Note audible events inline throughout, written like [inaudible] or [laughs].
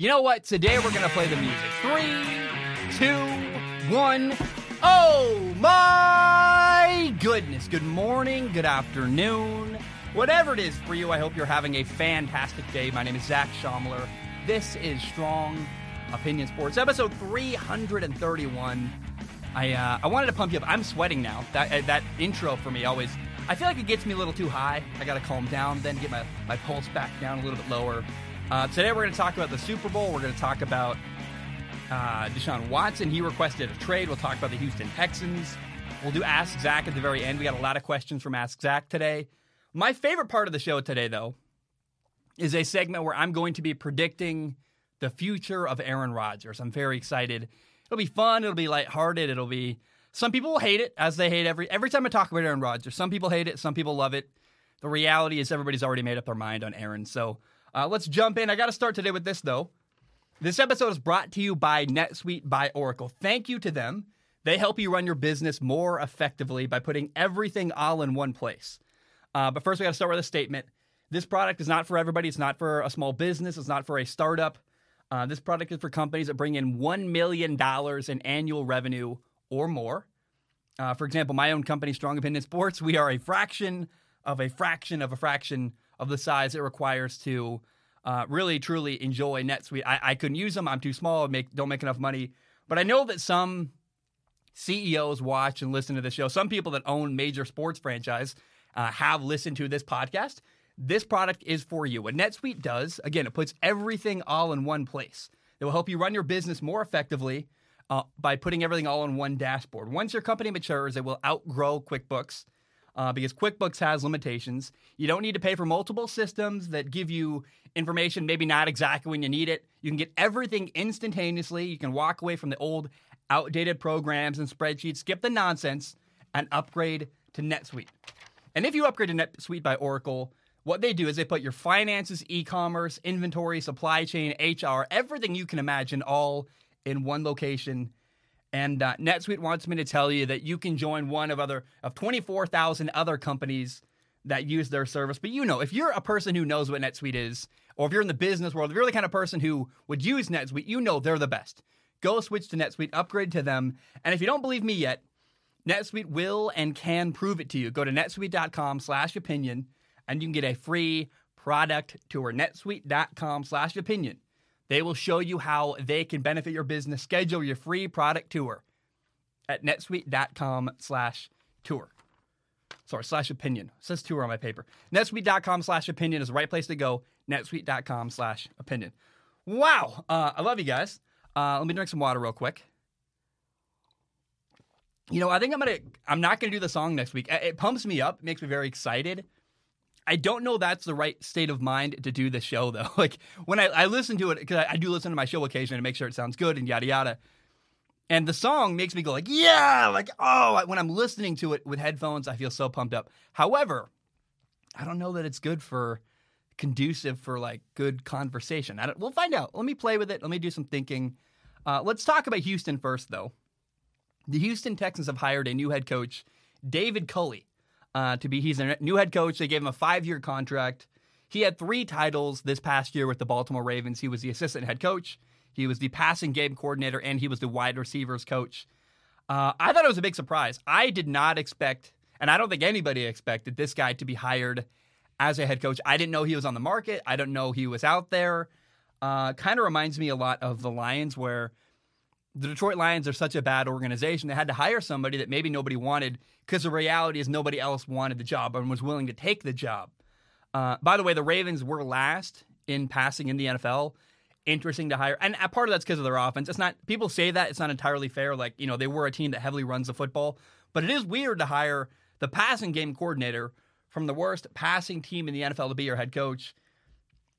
You know what? Today we're gonna play the music. Three, two, one. Oh my goodness. Good morning, good afternoon. Whatever it is for you, I hope you're having a fantastic day. My name is Zac Shomler. This is Strong Opinion Sports, episode 331. I uh, I wanted to pump you up. I'm sweating now. That uh, that intro for me always. I feel like it gets me a little too high. I got to calm down, then get my, my pulse back down a little bit lower. Uh, today we're going to talk about the Super Bowl. We're going to talk about uh, Deshaun Watson. He requested a trade. We'll talk about the Houston Texans. We'll do Ask Zac at the very end. We got a lot of questions from Ask Zac today. My favorite part of the show today, though, is a segment where I'm going to be predicting the future of Aaron Rodgers. I'm very excited. It'll be fun. It'll be lighthearted. It'll be. Some people will hate it, as they hate every every time I talk about Aaron Rodgers. Some people hate it. Some people love it. The reality is everybody's already made up their mind on Aaron. So uh, let's jump in. I got to start today with this, though. This episode is brought to you by NetSuite by Oracle. Thank you to them. They help you run your business more effectively by putting everything all in one place. Uh, but first, we got to start with a statement. This product is not for everybody. It's not for a small business. It's not for a startup. Uh, this product is for companies that bring in $1 million in annual revenue or more. Uh, for example, my own company, Strong Opinion Sports, we are a fraction of a fraction of a fraction of the size it requires to uh, really truly enjoy NetSuite. I, I couldn't use them. I'm too small. Make don't make enough money. But I know that some CEOs watch and listen to the show. Some people that own major sports franchise uh, have listened to this podcast. This product is for you. What NetSuite does, again, it puts everything all in one place. It will help you run your business more effectively uh, by putting everything all in one dashboard. Once your company matures, it will outgrow QuickBooks uh, because QuickBooks has limitations. You don't need to pay for multiple systems that give you information, maybe not exactly when you need it. You can get everything instantaneously. You can walk away from the old, outdated programs and spreadsheets, skip the nonsense, and upgrade to NetSuite. And if you upgrade to NetSuite by Oracle, what they do is they put your finances, e commerce, inventory, supply chain, HR, everything you can imagine all in one location and uh, NetSuite wants me to tell you that you can join one of other of 24,000 other companies that use their service. But you know, if you're a person who knows what NetSuite is, or if you're in the business world, if you're the kind of person who would use NetSuite, you know they're the best. Go switch to NetSuite, upgrade to them. And if you don't believe me yet, NetSuite will and can prove it to you. Go to netsuite.com slash opinion and you can get a free product tour. netsuite.com slash opinion. They will show you how they can benefit your business. Schedule your free product tour at netsuite.com slash tour. Sorry, slash opinion. It says tour on my paper. netsuite.com slash opinion is the right place to go. netsuite.com slash opinion. Wow. Uh, I love you guys. Uh, let me drink some water real quick. You know, I think I'm gonna. I'm not gonna do the song next week. It pumps me up, makes me very excited. I don't know that's the right state of mind to do the show though. [laughs] Like when I, I listen to it because I, I, do listen to my show occasionally to make sure it sounds good and yada yada. And the song makes me go like yeah, like oh. When I'm listening to it with headphones, I feel so pumped up. However, I don't know that it's good for conducive for like good conversation. I don't, we'll find out. Let me play with it. Let me do some thinking. Uh, let's talk about Houston first though. The Houston Texans have hired a new head coach, David Culley uh, to be. He's a new head coach. They gave him a five year contract. He had three titles this past year with the Baltimore Ravens. He was the assistant head coach, he was the passing game coordinator, and he was the wide receivers coach. Uh, I thought it was a big surprise. I did not expect, and I don't think anybody expected this guy to be hired as a head coach. I didn't know he was on the market. I don't know he was out there. Uh, kind of reminds me a lot of the Lions, where the Detroit Lions are such a bad organization. They had to hire somebody that maybe nobody wanted because the reality is nobody else wanted the job and was willing to take the job. Uh, by the way, the Ravens were last in passing in the NFL. Interesting to hire, and part of that's because of their offense. It's not people say that it's not entirely fair. Like you know, they were a team that heavily runs the football, but it is weird to hire the passing game coordinator from the worst passing team in the NFL to be your head coach.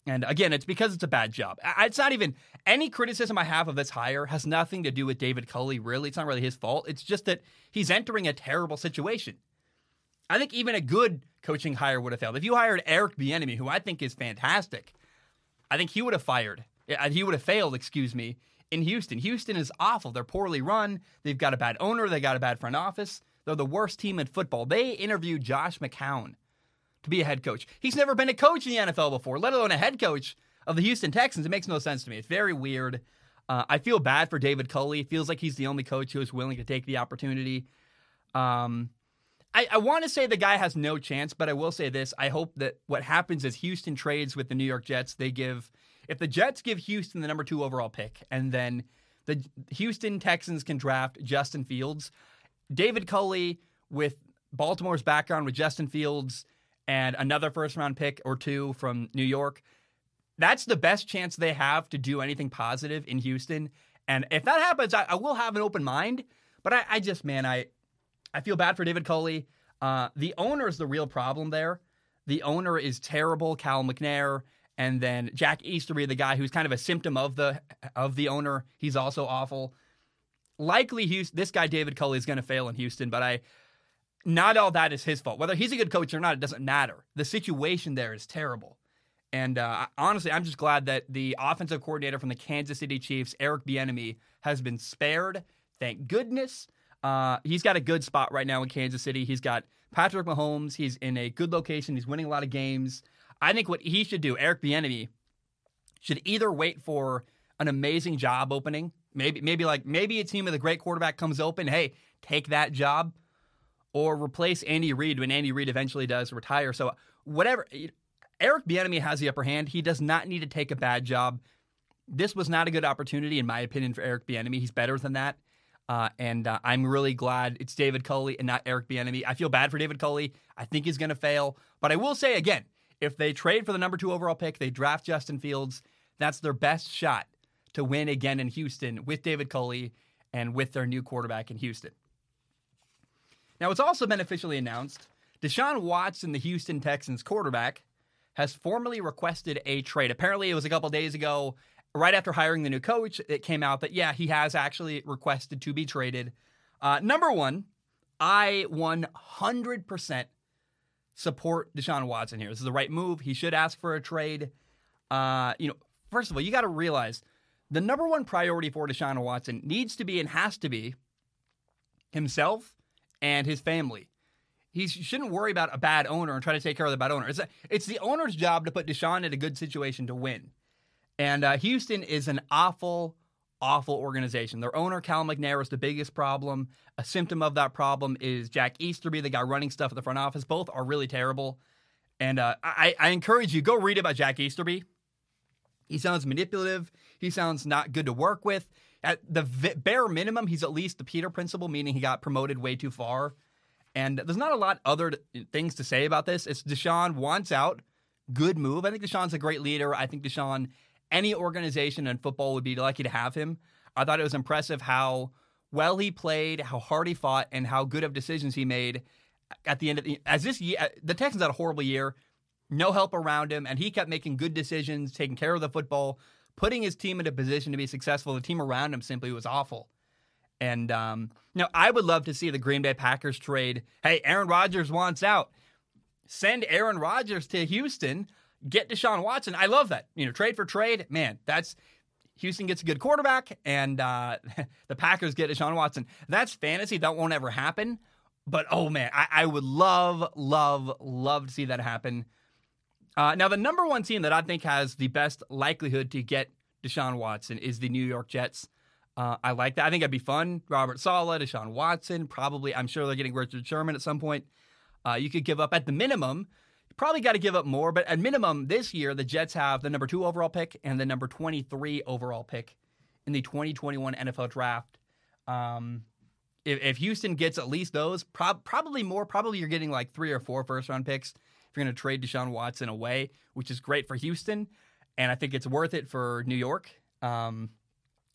And again, it's because it's a bad job. It's not even any criticism I have of this hire has nothing to do with David Culley, really. It's not really his fault. It's just that he's entering a terrible situation. I think even a good coaching hire would have failed. If you hired Eric Bieniemy, who I think is fantastic, I think he would have fired. Uh, he would have failed, excuse me, in Houston. Houston is awful. They're poorly run. They've got a bad owner. They got a bad front office. They're the worst team in football. They interviewed Josh McCown to be a head coach. He's never been a coach in the NFL before, let alone a head coach of the Houston Texans, it makes no sense to me. It's very weird. Uh, I feel bad for David Culley. It feels like he's the only coach who is willing to take the opportunity. Um, I, I want to say the guy has no chance, but I will say this. I hope that what happens is Houston trades with the New York Jets. They give, if the Jets give Houston the number two overall pick, and then the Houston Texans can draft Justin Fields, David Culley with Baltimore's background with Justin Fields and another first round pick or two from New York, that's the best chance they have to do anything positive in Houston. And if that happens, I, I will have an open mind. But I, I, just, man, I I feel bad for David Culley. Uh, the owner is the real problem there. The owner is terrible, Cal McNair, and then Jack Easterby, the guy who's kind of a symptom of the of the owner. He's also awful. Likely, Houston, this guy David Culley is going to fail in Houston, but I not all that is his fault. Whether he's a good coach or not, it doesn't matter. The situation there is terrible. And uh, honestly, I'm just glad that the offensive coordinator from the Kansas City Chiefs, Eric Bieniemy, has been spared. Thank goodness. Uh, he's got a good spot right now in Kansas City. He's got Patrick Mahomes. He's in a good location. He's winning a lot of games. I think what he should do, Eric Bieniemy, should either wait for an amazing job opening, maybe maybe like maybe a team with a great quarterback comes open. Hey, take that job, or replace Andy Reid when Andy Reid eventually does retire. So whatever. Eric Bieniemy has the upper hand. He does not need to take a bad job. This was not a good opportunity, in my opinion, for Eric Bieniemy. He's better than that. Uh, and uh, I'm really glad it's David Culley and not Eric Bieniemy. I feel bad for David Culley. I think he's going to fail. But I will say again, if they trade for the number two overall pick, they draft Justin Fields, that's their best shot to win again in Houston with David Culley and with their new quarterback in Houston. Now, it's also been officially announced Deshaun Watson, the Houston Texans quarterback, has formally requested a trade. Apparently, it was a couple days ago right after hiring the new coach, it came out that, yeah, he has actually requested to be traded. Uh, number one, I 100% support Deshaun Watson here. This is the right move. He should ask for a trade. Uh, you know, first of all, you got to realize the number one priority for Deshaun Watson needs to be and has to be himself and his family. He shouldn't worry about a bad owner and try to take care of the bad owner. It's, a, it's the owner's job to put Deshaun in a good situation to win. And uh, Houston is an awful, awful organization. Their owner, Cal McNair, is the biggest problem. A symptom of that problem is Jack Easterby, the guy running stuff at the front office. Both are really terrible. And uh, I, I encourage you, go read about Jack Easterby. He sounds manipulative. He sounds not good to work with. At the bare minimum, he's at least the Peter principle, meaning he got promoted way too far. And there's not a lot other things to say about this. It's Deshaun wants out. Good move. I think Deshaun's a great leader. I think Deshaun any organization in football would be lucky to have him. I thought it was impressive how well he played, how hard he fought, and how good of decisions he made at the end of the as this year. Uh, the Texans had a horrible year, no help around him, and he kept making good decisions, taking care of the football, putting his team in a position to be successful. The team around him simply was awful. And um, you know, I would love to see the Green Bay Packers trade. Hey, Aaron Rodgers wants out. Send Aaron Rodgers to Houston get Deshaun Watson. I love that. You know, trade for trade, man, that's Houston gets a good quarterback and uh, [laughs] the Packers get Deshaun Watson. That's fantasy. That won't ever happen. But oh man, I, I would love, love, love to see that happen. Uh, now, the number one team that I think has the best likelihood to get Deshaun Watson is the New York Jets. Uh, I like that. I think it'd be fun. Robert Saleh, Deshaun Watson, probably. I'm sure they're getting Richard Sherman at some point. Uh, you could give up at the minimum You probably got to give up more, but at minimum this year, the Jets have the number two overall pick and the number 23 overall pick in the 2021 NFL draft. Um, if, if, Houston gets at least those, prob- probably more, probably you're getting like three or four first round picks you're going to trade Deshaun Watson away, which is great for Houston. And I think it's worth it for New York. Um,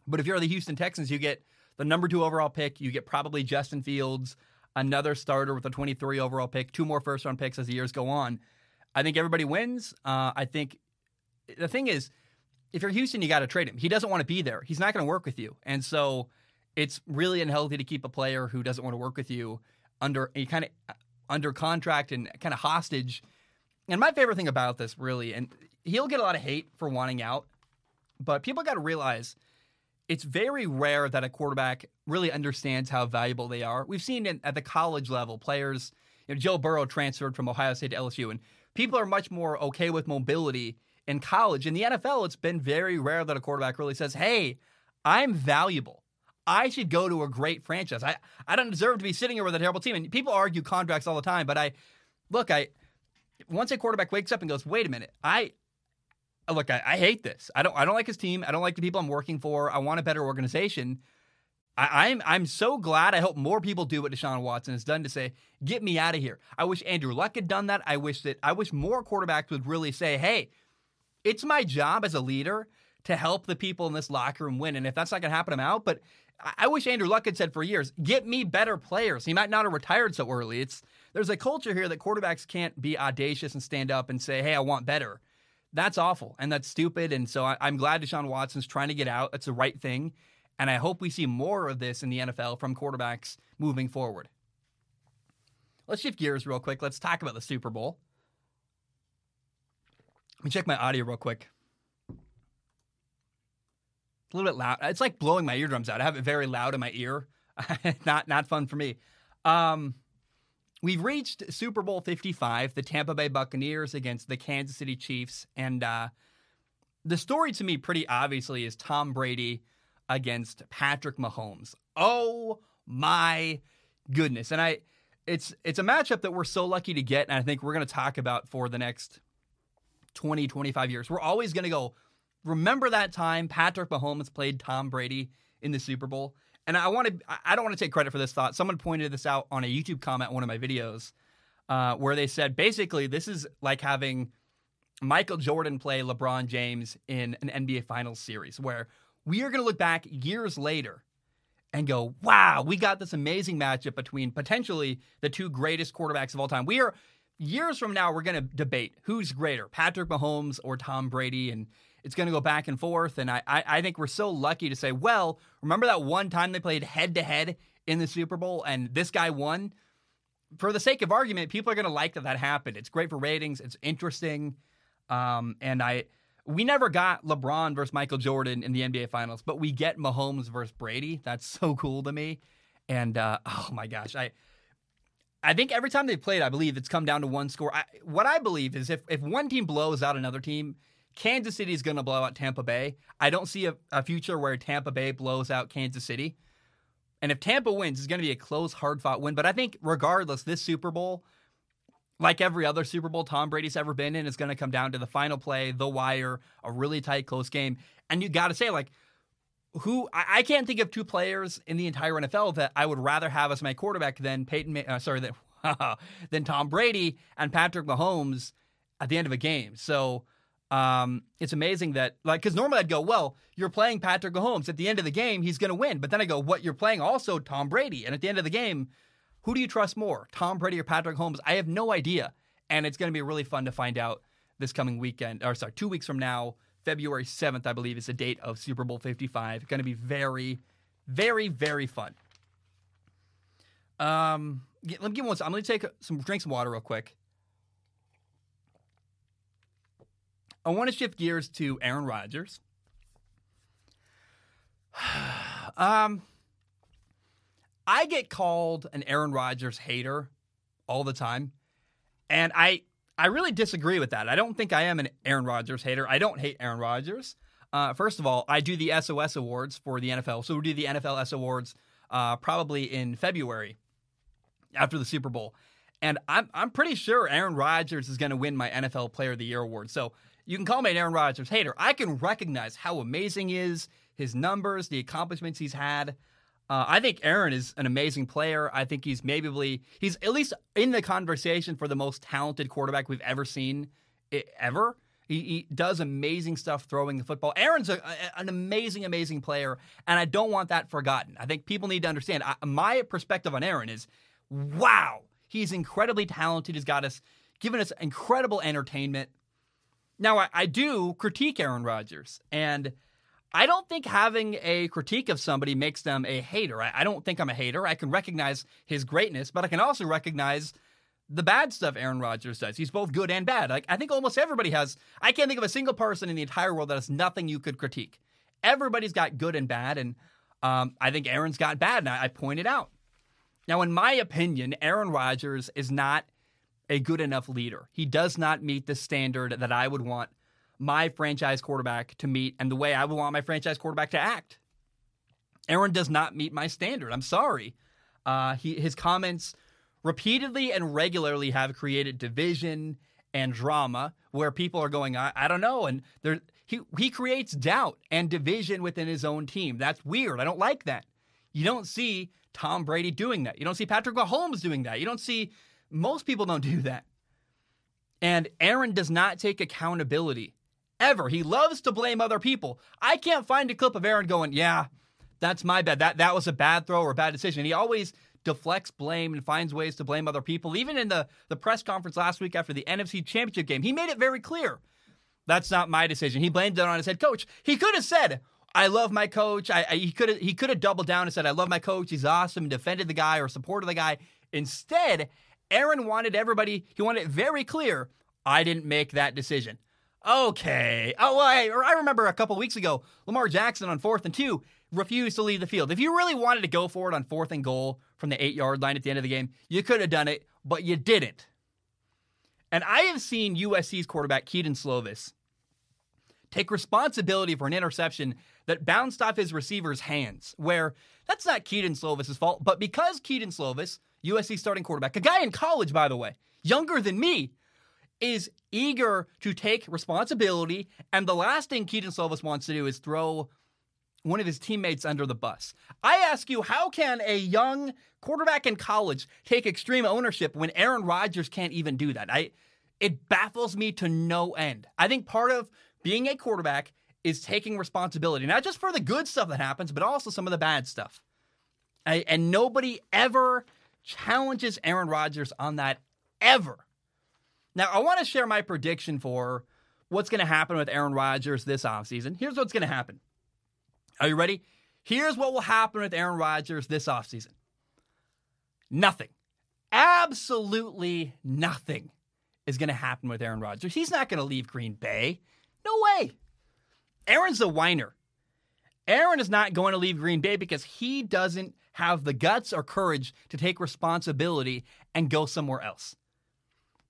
but if you're the Houston Texans, you get the number two overall pick. You get probably Justin Fields, another starter with a 23 overall pick, two more first round picks as the years go on. I think everybody wins. Uh, I think the thing is, if you're Houston, you got to trade him. He doesn't want to be there. He's not going to work with you, and so it's really unhealthy to keep a player who doesn't want to work with you under a kind of under contract and kind of hostage. And my favorite thing about this, really, and he'll get a lot of hate for wanting out, but people got to realize it's very rare that a quarterback really understands how valuable they are. We've seen it at the college level players. You know, Joe Burrow transferred from Ohio State to LSU, and people are much more okay with mobility in college. In the NFL, it's been very rare that a quarterback really says, Hey, I'm valuable. I should go to a great franchise. I, I don't deserve to be sitting here with a terrible team. And people argue contracts all the time, but I look, I once a quarterback wakes up and goes, wait a minute, I look, I, I hate this. I don't I don't like his team. I don't like the people I'm working for. I want a better organization. I, am I'm, I'm so glad. I hope more people do what Deshaun Watson has done to say, "Get me out of here." I wish Andrew Luck had done that. I wish that I wish more quarterbacks would really say, "Hey, it's my job as a leader to help the people in this locker room win." And if that's not going to happen, I'm out. But I, wish Andrew Luck had said for years, "Get me better players." He might not have retired so early. It's there's a culture here that quarterbacks can't be audacious and stand up and say, "Hey, I want better." That's awful and that's stupid. And so I, I'm glad Deshaun Watson's trying to get out. That's the right thing. And I hope we see more of this in the NFL from quarterbacks moving forward. Let's shift gears real quick. Let's talk about the Super Bowl. Let me check my audio real quick. A little bit loud. It's like blowing my eardrums out. I have it very loud in my ear. [laughs] not not fun for me. Um, we've reached Super Bowl 55, the Tampa Bay Buccaneers against the Kansas City Chiefs, and uh, the story to me, pretty obviously, is Tom Brady against Patrick Mahomes. Oh my goodness. And I it's it's a matchup that we're so lucky to get and I think we're going to talk about for the next 20 25 years. We're always going to go remember that time Patrick Mahomes played Tom Brady in the Super Bowl. And I want to I don't want to take credit for this thought. Someone pointed this out on a YouTube comment one of my videos uh, where they said basically this is like having Michael Jordan play LeBron James in an NBA Finals series where we are going to look back years later and go, wow, we got this amazing matchup between potentially the two greatest quarterbacks of all time. We are years from now, we're going to debate who's greater, Patrick Mahomes or Tom Brady, and it's going to go back and forth. And I, I, I think we're so lucky to say, well, remember that one time they played head to head in the Super Bowl and this guy won? For the sake of argument, people are going to like that that happened. It's great for ratings. It's interesting, um, and I we never got LeBron versus Michael Jordan in the NBA Finals, but we get Mahomes versus Brady. That's so cool to me. And uh, oh my gosh, I I think every time they played, I believe it's come down to one score. I, what I believe is if if one team blows out another team, Kansas City is going to blow out Tampa Bay. I don't see a, a future where Tampa Bay blows out Kansas City. And if Tampa wins, it's going to be a close, hard fought win. But I think regardless, this Super Bowl like every other Super Bowl Tom Brady's ever been in, is going to come down to the final play, the wire, a really tight, close game. And you got to say, like, who I, I, can't think of two players in the entire NFL that I would rather have as my quarterback than Peyton, uh, sorry, than, [laughs] than Tom Brady and Patrick Mahomes at the end of a game. So um, it's amazing that, like, because normally I'd go, well, you're playing Patrick Mahomes. At the end of the game, he's going to win. But then I go, what? You're playing also Tom Brady. And at the end of the game, who do you trust more, Tom Brady or Patrick Mahomes? I have no idea. And it's going to be really fun to find out this coming weekend, or sorry, two weeks from now, February 7th, I believe, is the date of Super Bowl 55. Going to be very, very, very fun. Um, let me give one. I'm going to take some drink some water real quick. I want to shift gears to Aaron Rodgers. [sighs] um, I get called an Aaron Rodgers hater all the time. And I I really disagree with that. I don't think I am an Aaron Rodgers hater. I don't hate Aaron Rodgers. Uh, first of all, I do the SOS awards for the NFL. So we do the NFL S awards uh, probably in February after the Super Bowl. And I'm I'm pretty sure Aaron Rodgers is going to win my NFL Player of the Year award. So you can call me an Aaron Rodgers hater. I can recognize how amazing he is, his numbers, the accomplishments he's had. Uh, I think Aaron is an amazing player. I think he's maybe he's at least in the conversation for the most talented quarterback we've ever seen ever. He, he does amazing stuff throwing the football. Aaron's a, a, an amazing, amazing player, and I don't want that forgotten. I think people need to understand. I, my perspective on Aaron is, wow, he's incredibly talented. He's got us, given us incredible entertainment. Now, I, I do critique Aaron Rodgers, and I don't think having a critique of somebody makes them a hater. I, I, don't think I'm a hater. I can recognize his greatness, but I can also recognize the bad stuff Aaron Rodgers does. He's both good and bad. Like I think almost everybody has. I can't think of a single person in the entire world that has nothing you could critique. Everybody's got good and bad, and um, I think Aaron's got bad, and I, I pointed out. Now, in my opinion, Aaron Rodgers is not a good enough leader. He does not meet the standard that I would want my franchise quarterback to meet and the way I would want my franchise quarterback to act. Aaron does not meet my standard. I'm sorry. Uh, he, his comments repeatedly and regularly have created division and drama where people are going, I, I don't know. And there, he, he creates doubt and division within his own team. That's weird. I don't like that. You don't see Tom Brady doing that. You don't see Patrick Mahomes doing that. You don't see, most people don't do that. And Aaron does not take accountability ever. He loves to blame other people. I can't find a clip of Aaron going, yeah, that's my bad. That that was a bad throw or a bad decision. He always deflects blame and finds ways to blame other people. Even in the, the press conference last week after the NFC Championship game, he made it very clear. That's not my decision. He blamed it on his head coach. He could have said, I love my coach. I, I he could have he could have doubled down and said, I love my coach. He's awesome, and defended the guy or supported the guy. Instead, Aaron wanted everybody, he wanted it very clear, I didn't make that decision. Okay. Oh, well, I, I remember a couple weeks ago, Lamar Jackson on fourth and two refused to leave the field. If you really wanted to go for it on fourth and goal from the eight yard line at the end of the game, you could have done it, but you didn't. And I have seen USC's quarterback, Kedon Slovis, take responsibility for an interception that bounced off his receiver's hands, where that's not Kedon Slovis' fault, but because Kedon Slovis, USC starting quarterback, a guy in college, by the way, younger than me, is eager to take responsibility. And the last thing Kedon Slovis wants to do is throw one of his teammates under the bus. I ask you, how can a young quarterback in college take extreme ownership when Aaron Rodgers can't even do that? I it baffles me to no end. I think part of being a quarterback is taking responsibility, not just for the good stuff that happens, but also some of the bad stuff. I, and nobody ever challenges Aaron Rodgers on that ever. Now, I want to share my prediction for what's going to happen with Aaron Rodgers this offseason. Here's what's going to happen. Are you ready? Here's what will happen with Aaron Rodgers this offseason nothing. Absolutely nothing is going to happen with Aaron Rodgers. He's not going to leave Green Bay. No way. Aaron's a whiner. Aaron is not going to leave Green Bay because he doesn't have the guts or courage to take responsibility and go somewhere else.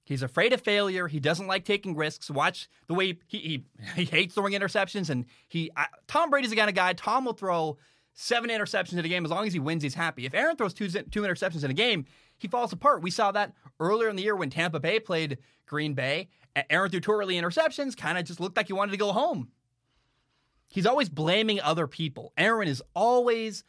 He's afraid of failure. He doesn't like taking risks. Watch the way he he, [laughs] he hates throwing interceptions. And he I, Tom Brady's the kind of guy. Tom will throw seven interceptions in a game as long as he wins. He's happy. If Aaron throws two two interceptions in a game, he falls apart. We saw that earlier in the year when Tampa Bay played Green Bay. Aaron threw two early interceptions. Kind of just looked like he wanted to go home. He's always blaming other people. Aaron is always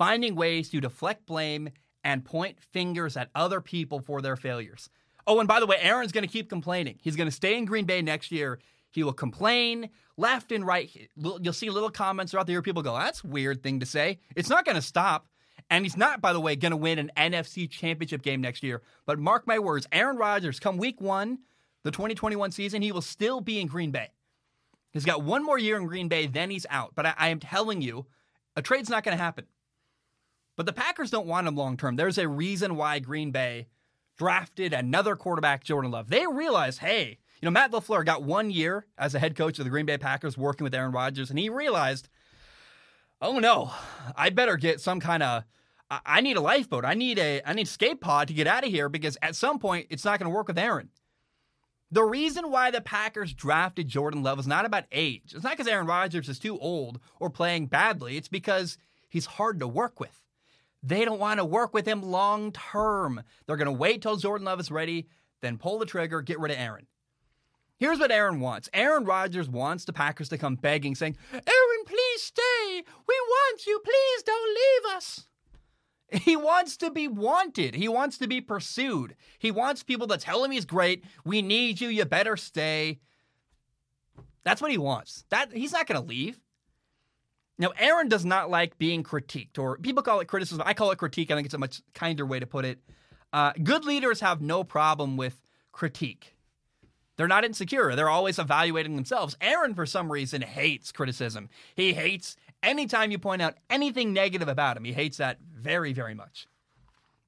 finding ways to deflect blame and point fingers at other people for their failures. Oh, and by the way, Aaron's going to keep complaining. He's going to stay in Green Bay next year. He will complain left and right. You'll see little comments throughout the year. People go, that's weird thing to say. It's not going to stop. And he's not, by the way, going to win an NFC championship game next year. But mark my words, Aaron Rodgers, come week one, the 2021 season, he will still be in Green Bay. He's got one more year in Green Bay, then he's out. But I, I am telling you, a trade's not going to happen. But the Packers don't want him long term. There's a reason why Green Bay drafted another quarterback, Jordan Love. They realized, hey, you know, Matt LaFleur got one year as a head coach of the Green Bay Packers working with Aaron Rodgers, and he realized, oh no, I better get some kind of I need a lifeboat. I need a I need a skate pod to get out of here because at some point it's not going to work with Aaron. The reason why the Packers drafted Jordan Love is not about age. It's not because Aaron Rodgers is too old or playing badly. It's because he's hard to work with. They don't want to work with him long term. They're going to wait till Jordan Love is ready, then pull the trigger, get rid of Aaron. Here's what Aaron wants Aaron Rodgers wants the Packers to come begging, saying, Aaron, please stay. We want you. Please don't leave us. He wants to be wanted. He wants to be pursued. He wants people to tell him he's great. We need you. You better stay. That's what he wants. That he's not going to leave. Now, Aaron does not like being critiqued, or people call it criticism. I call it critique. I think it's a much kinder way to put it. Uh, good leaders have no problem with critique. They're not insecure. They're always evaluating themselves. Aaron, for some reason, hates criticism. He hates anytime you point out anything negative about him. He hates that very, very much.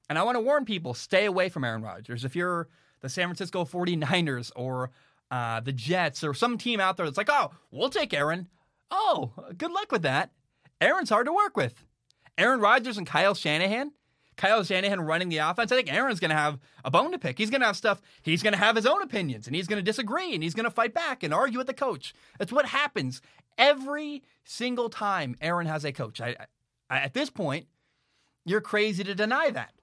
And I want to warn people stay away from Aaron Rodgers. If you're the San Francisco 49ers or uh, the Jets or some team out there that's like, oh, we'll take Aaron. Oh, good luck with that. Aaron's hard to work with. Aaron Rodgers and Kyle Shanahan, Kyle Shanahan running the offense, I think Aaron's going to have a bone to pick. He's going to have stuff, he's going to have his own opinions and he's going to disagree and he's going to fight back and argue with the coach. That's what happens every single time Aaron has a coach. I, I, at this point, you're crazy to deny that.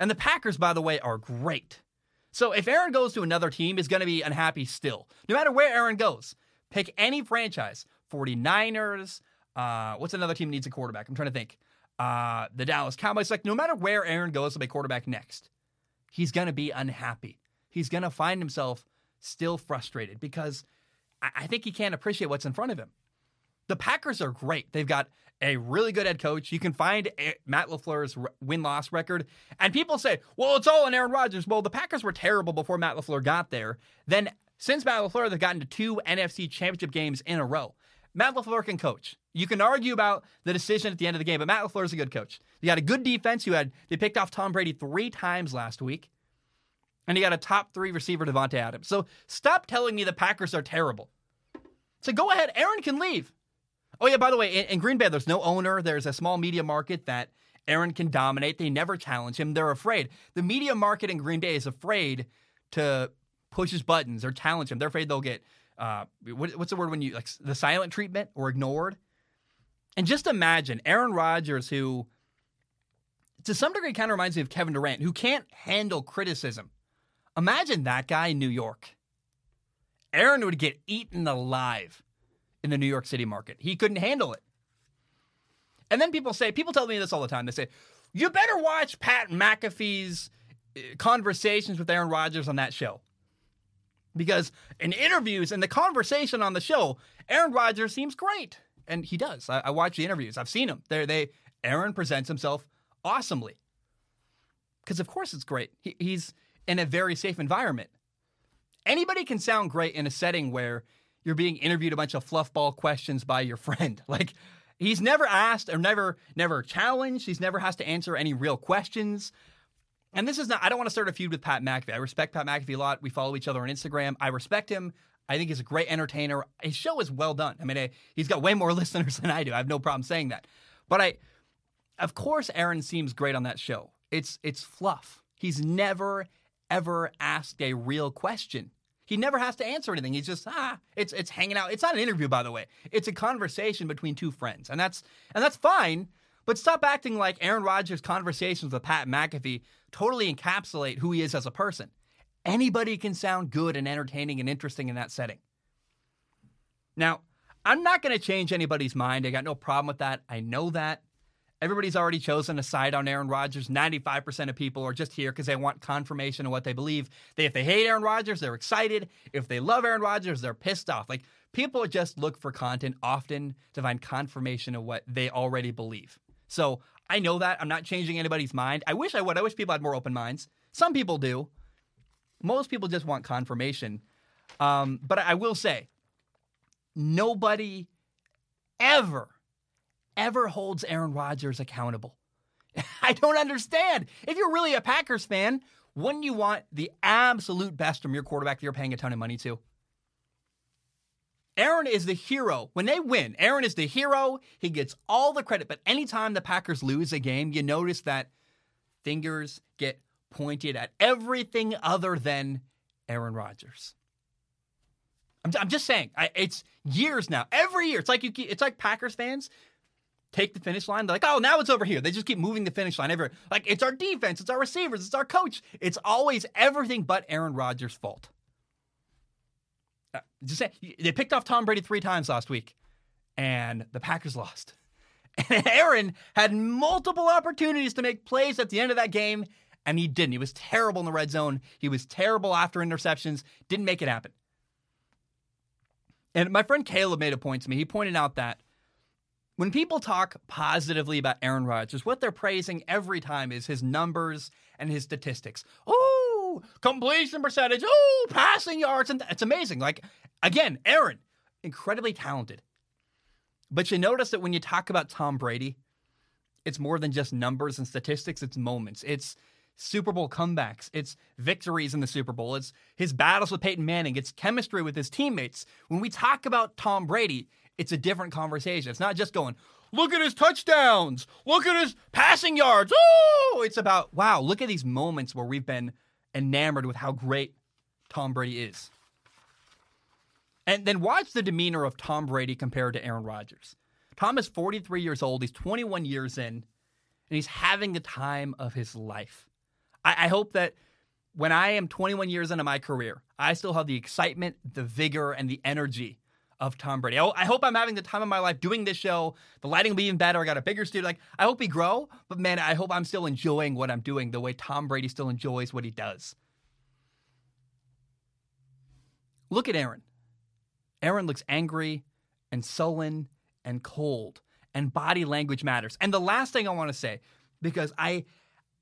And the Packers, by the way, are great. So if Aaron goes to another team, is going to be unhappy still. No matter where Aaron goes, pick any franchise 49ers. Uh, what's another team needs a quarterback? I'm trying to think. Uh, the Dallas Cowboys. Like, no matter where Aaron goes to be quarterback next, he's going to be unhappy. He's going to find himself still frustrated because I, I think he can't appreciate what's in front of him. The Packers are great. They've got a really good head coach. You can find Matt LaFleur's win loss record. And people say, well, it's all on Aaron Rodgers. Well, the Packers were terrible before Matt LaFleur got there. Then, since Matt LaFleur, they've gotten to two NFC championship games in a row. Matt LaFleur can coach. You can argue about the decision at the end of the game, but Matt LaFleur is a good coach. You got a good defense. You had they picked off Tom Brady three times last week. And you got a top three receiver, Davante Adams. So stop telling me the Packers are terrible. So go ahead. Aaron can leave. Oh, yeah, by the way, in, in, Green Bay, there's no owner. There's a small media market that Aaron can dominate. They never challenge him. They're afraid. The media market in Green Bay is afraid to push his buttons or challenge him. They're afraid they'll get, uh, what, what's the word when you, like the silent treatment or ignored? And just imagine Aaron Rodgers, who to some degree kind of reminds me of Kevin Durant, who can't handle criticism. Imagine that guy in New York. Aaron would get eaten alive in the New York City market. He couldn't handle it. And then people say, people tell me this all the time. They say, you better watch Pat McAfee's uh, conversations with Aaron Rodgers on that show. Because in interviews and the conversation on the show, Aaron Rodgers seems great. And he does. I, I watch the interviews. I've seen him. There, they Aaron presents himself awesomely. Because of course it's great. He, he's in a very safe environment. Anybody can sound great in a setting where you're being interviewed a bunch of fluffball questions by your [laughs] friend. Like he's never asked or never never challenged. He's never has to answer any real questions. And this is not I don't want to start a feud with Pat McAfee. I respect Pat McAfee a lot. We follow each other on Instagram. I respect him. I think he's a great entertainer. His show is well done. I mean, I, he's got way more [laughs] listeners than I do. I have no problem saying that. But I of course Aaron seems great on that show. It's it's fluff. He's never ever asked a real question. He never has to answer anything. He's just ah, it's it's hanging out. It's not an interview, by the way. It's a conversation between two friends, and that's and that's fine. But stop acting like Aaron Rodgers' conversations with Pat McAfee totally encapsulate who he is as a person. Anybody can sound good and entertaining and interesting in that setting. Now, I'm not going to change anybody's mind. I got no problem with that. I know that. Everybody's already chosen a side on Aaron Rodgers. 95% of people are just here because they want confirmation of what they believe. They, if they hate Aaron Rodgers, they're excited. If they love Aaron Rodgers, they're pissed off. Like people just look for content often to find confirmation of what they already believe. So I know that. I'm not changing anybody's mind. I wish I would. I wish people had more open minds. Some people do. Most people just want confirmation. Um, but I will say, nobody ever ever holds Aaron Rodgers accountable. [laughs] I don't understand. If you're really a Packers fan, wouldn't you want the absolute best from your quarterback that you're paying a ton of money to? Aaron is the hero. When they win, Aaron is the hero. He gets all the credit. But anytime the Packers lose a game, you notice that fingers get pointed at everything other than Aaron Rodgers. I'm, I'm just saying, I, it's years now. Every year, it's like you. It's like Packers fans take the finish line. They're like, oh, now it's over here. They just keep moving the finish line everywhere. Like, it's our defense, it's our receivers, it's our coach. It's always everything but Aaron Rodgers' fault. Uh, just say, they picked off Tom Brady three times last week, and the Packers [laughs] lost. And [laughs] Aaron had multiple opportunities to make plays at the end of that game, and he didn't. He was terrible in the red zone. He was terrible after interceptions, didn't make it happen. And my friend Caleb made a point to me. He pointed out that when people talk positively about Aaron Rodgers, what they're praising every time is his numbers and his statistics. Oh, completion percentage. Oh, passing yards. And it's amazing. Like, again, Aaron, incredibly talented. But you notice that when you talk about Tom Brady, it's more than just numbers and statistics, it's moments. It's Super Bowl comebacks. It's victories in the Super Bowl. It's his battles with Peyton Manning. It's chemistry with his teammates. When we talk about Tom Brady, it's a different conversation. It's not just going, look at his touchdowns. Look at his passing yards. Oh, it's about, wow, look at these moments where we've been enamored with how great Tom Brady is. And then watch the demeanor of Tom Brady compared to Aaron Rodgers. Tom is 43 years old. He's 21 years in, and he's having the time of his life. I, I hope that when I am 21 years into my career, I still have the excitement, the vigor, and the energy of Tom Brady. I, I hope I'm having the time of my life doing this show. The lighting will be even better. I got a bigger studio. Like I hope we grow, but man, I hope I'm still enjoying what I'm doing the way Tom Brady still enjoys what he does. Look at Aaron. Aaron looks angry and sullen and cold, and body language matters. And the last thing I want to say, because I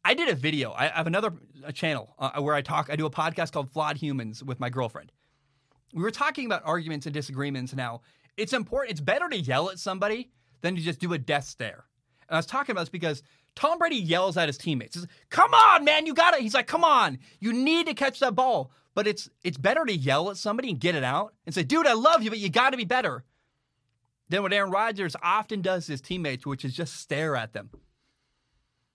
I did a video. I have another channel uh, where I talk. I do a podcast called Flawed Humans with my girlfriend. We were talking about arguments and disagreements. Now it's important. It's better to yell at somebody than to just do a death stare. And I was talking about this because Tom Brady yells at his teammates. Says, "Come on, man, you got it." He's like, "Come on, you need to catch that ball." But it's it's better to yell at somebody and get it out and say, "Dude, I love you, but you got to be better." Than what Aaron Rodgers often does to his teammates, which is just stare at them.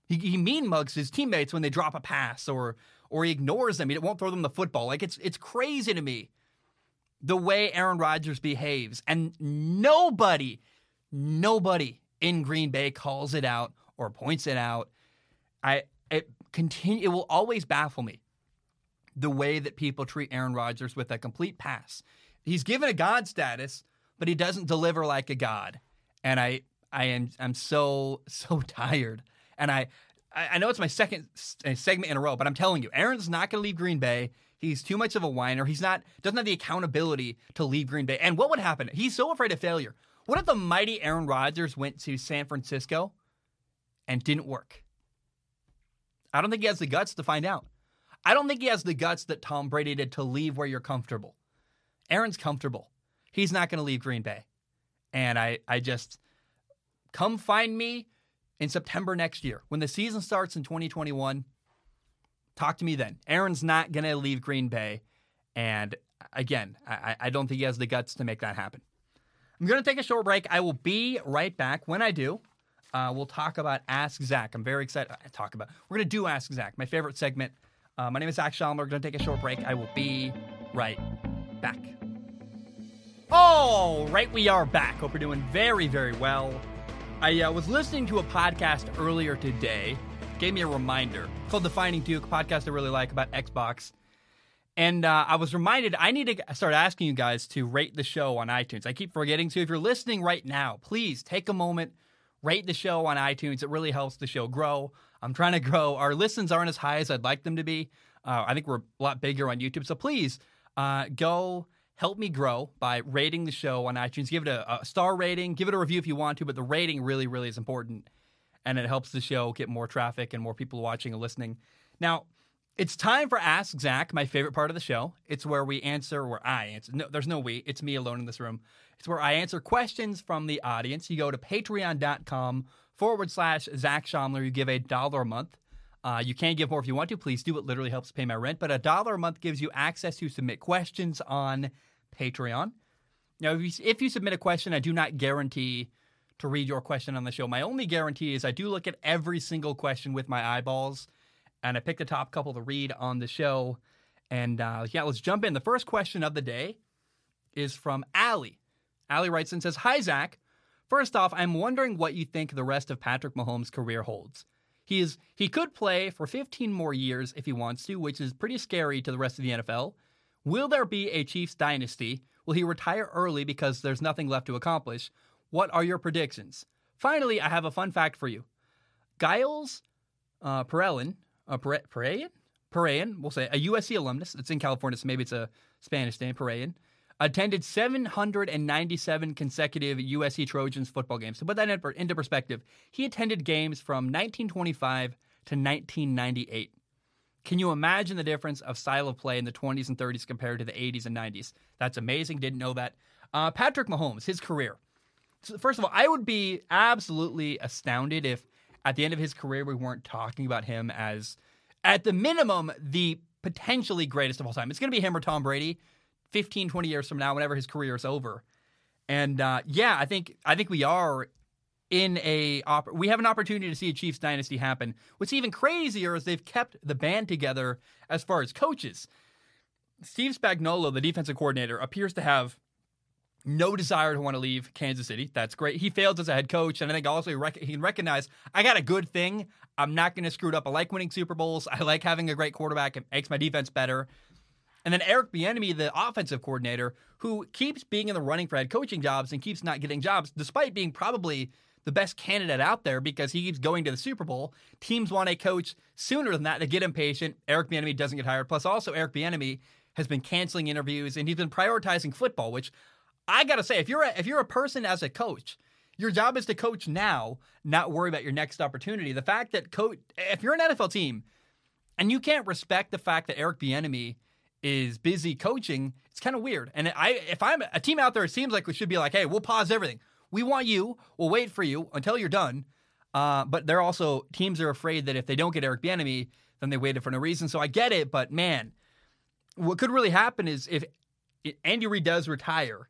He, he mean mugs his teammates when they drop a pass or or he ignores them. He won't throw them the football. Like it's it's crazy to me the way Aaron Rodgers behaves, and nobody, nobody in Green Bay calls it out or points it out. I it continue. It will always baffle me the way that people treat Aaron Rodgers with a complete pass. He's given a God status, but he doesn't deliver like a God, and I I am I'm so [laughs] so tired and I, I know it's my second segment in a row, but I'm telling you, Aaron's not going to leave Green Bay. He's too much of a whiner. He's not doesn't have the accountability to leave Green Bay. And what would happen? He's so afraid of failure. What if the mighty Aaron Rodgers went to San Francisco and didn't work? I don't think he has the guts to find out. I don't think he has the guts that Tom Brady did to leave where you're comfortable. Aaron's comfortable. He's not going to leave Green Bay. And I I just come find me in September next year. When the season starts in 2021, talk to me then. Aaron's not going to leave Green Bay. And again, I, I, don't think he has the guts to make that happen. I'm going to take a short break. I will be right back. When I do, uh, we'll talk about Ask Zac. I'm very excited. to talk about. We're going to do Ask Zac, my favorite segment. Uh, my name is Zac Shomler. We're going to take a short break. I will be right back. All right, we are back. Hope you're doing very, very well. I uh, was listening to a podcast earlier today, gave me a reminder called The Finding Duke, podcast I really like about Xbox. And uh, I was reminded I need to start asking you guys to rate the show on iTunes. I keep forgetting to. If you're listening right now, please take a moment, rate the show on iTunes. It really helps the show grow. I'm trying to grow. Our listens aren't as high as I'd like them to be. Uh, I think we're a lot bigger on YouTube. So please uh, go help me grow by rating the show on iTunes. Give it a, a, star rating, give it a review if you want to, but the rating really, really is important. And it helps the show get more traffic and more people watching and listening. Now, it's time for Ask Zac, my favorite part of the show. It's where we answer, where I answer. No, there's no we, it's me alone in this room. It's where I answer questions from the audience. You go to patreon.com forward slash Zac Shomler. You give a dollar a month. Uh, you can give more if you want to. Please do. It literally helps pay my rent. But a dollar a month gives you access to submit questions on Patreon. Now, if you, if you submit a question, I do not guarantee to read your question on the show. My only guarantee is I do look at every single question with my eyeballs, and I pick the top couple to read on the show. And uh, yeah, let's jump in. The first question of the day is from Allie. Allie writes and says, Hi, Zac. First off, I'm wondering what you think the rest of Patrick Mahomes' career holds. He is he could play for 15 more years if he wants to, which is pretty scary to the rest of the NFL. Will there be a Chiefs dynasty? Will he retire early because there's nothing left to accomplish? What are your predictions? Finally, I have a fun fact for you. Giles uh, Perelin, uh, Pereyan, Pereyan, we'll say a USC alumnus. It's in California, so maybe it's a Spanish name. Pereyan attended 797 consecutive USC Trojans football games. To put that into perspective, he attended games from 1925 to 1998. Can you imagine the difference of style of play in the 20s and 30s compared to the 80s and 90s? That's amazing. Didn't know that. Uh, Patrick Mahomes, his career. First of all, I would be absolutely astounded if at the end of his career we weren't talking about him as, at the minimum, the potentially greatest of all time. It's going to be him or Tom Brady 15, 20 years from now, whenever his career is over. And uh, yeah, I think I think we are in a op- we have an opportunity to see a Chiefs dynasty happen. What's even crazier is they've kept the band together as far as coaches. Steve Spagnuolo, the defensive coordinator, appears to have no desire to want to leave Kansas City. That's great. He failed as a head coach, and I think also he, rec- he can recognize I got a good thing. I'm not going to screw it up. I like winning Super Bowls. I like having a great quarterback. It makes my defense better. And then Eric Bieniemy, the offensive coordinator, who keeps being in the running for head coaching jobs and keeps not getting jobs, despite being probably the best candidate out there because he keeps going to the Super Bowl. Teams want a coach sooner than that. They get impatient. Eric Bieniemy doesn't get hired. Plus, also Eric Bieniemy has been canceling interviews and he's been prioritizing football, which I gotta say, if you're a, if you're a person as a coach, your job is to coach now, not worry about your next opportunity. The fact that coach, if you're an NFL team, and you can't respect the fact that Eric Bieniemy is busy coaching, it's kind of weird. And I, if I'm a team out there, it seems like we should be like, hey, we'll pause everything. We want you. We'll wait for you until you're done. Uh, but they're also teams are afraid that if they don't get Eric Bieniemy, then they waited for no reason. So I get it, but man, what could really happen is if Andy Reid does retire,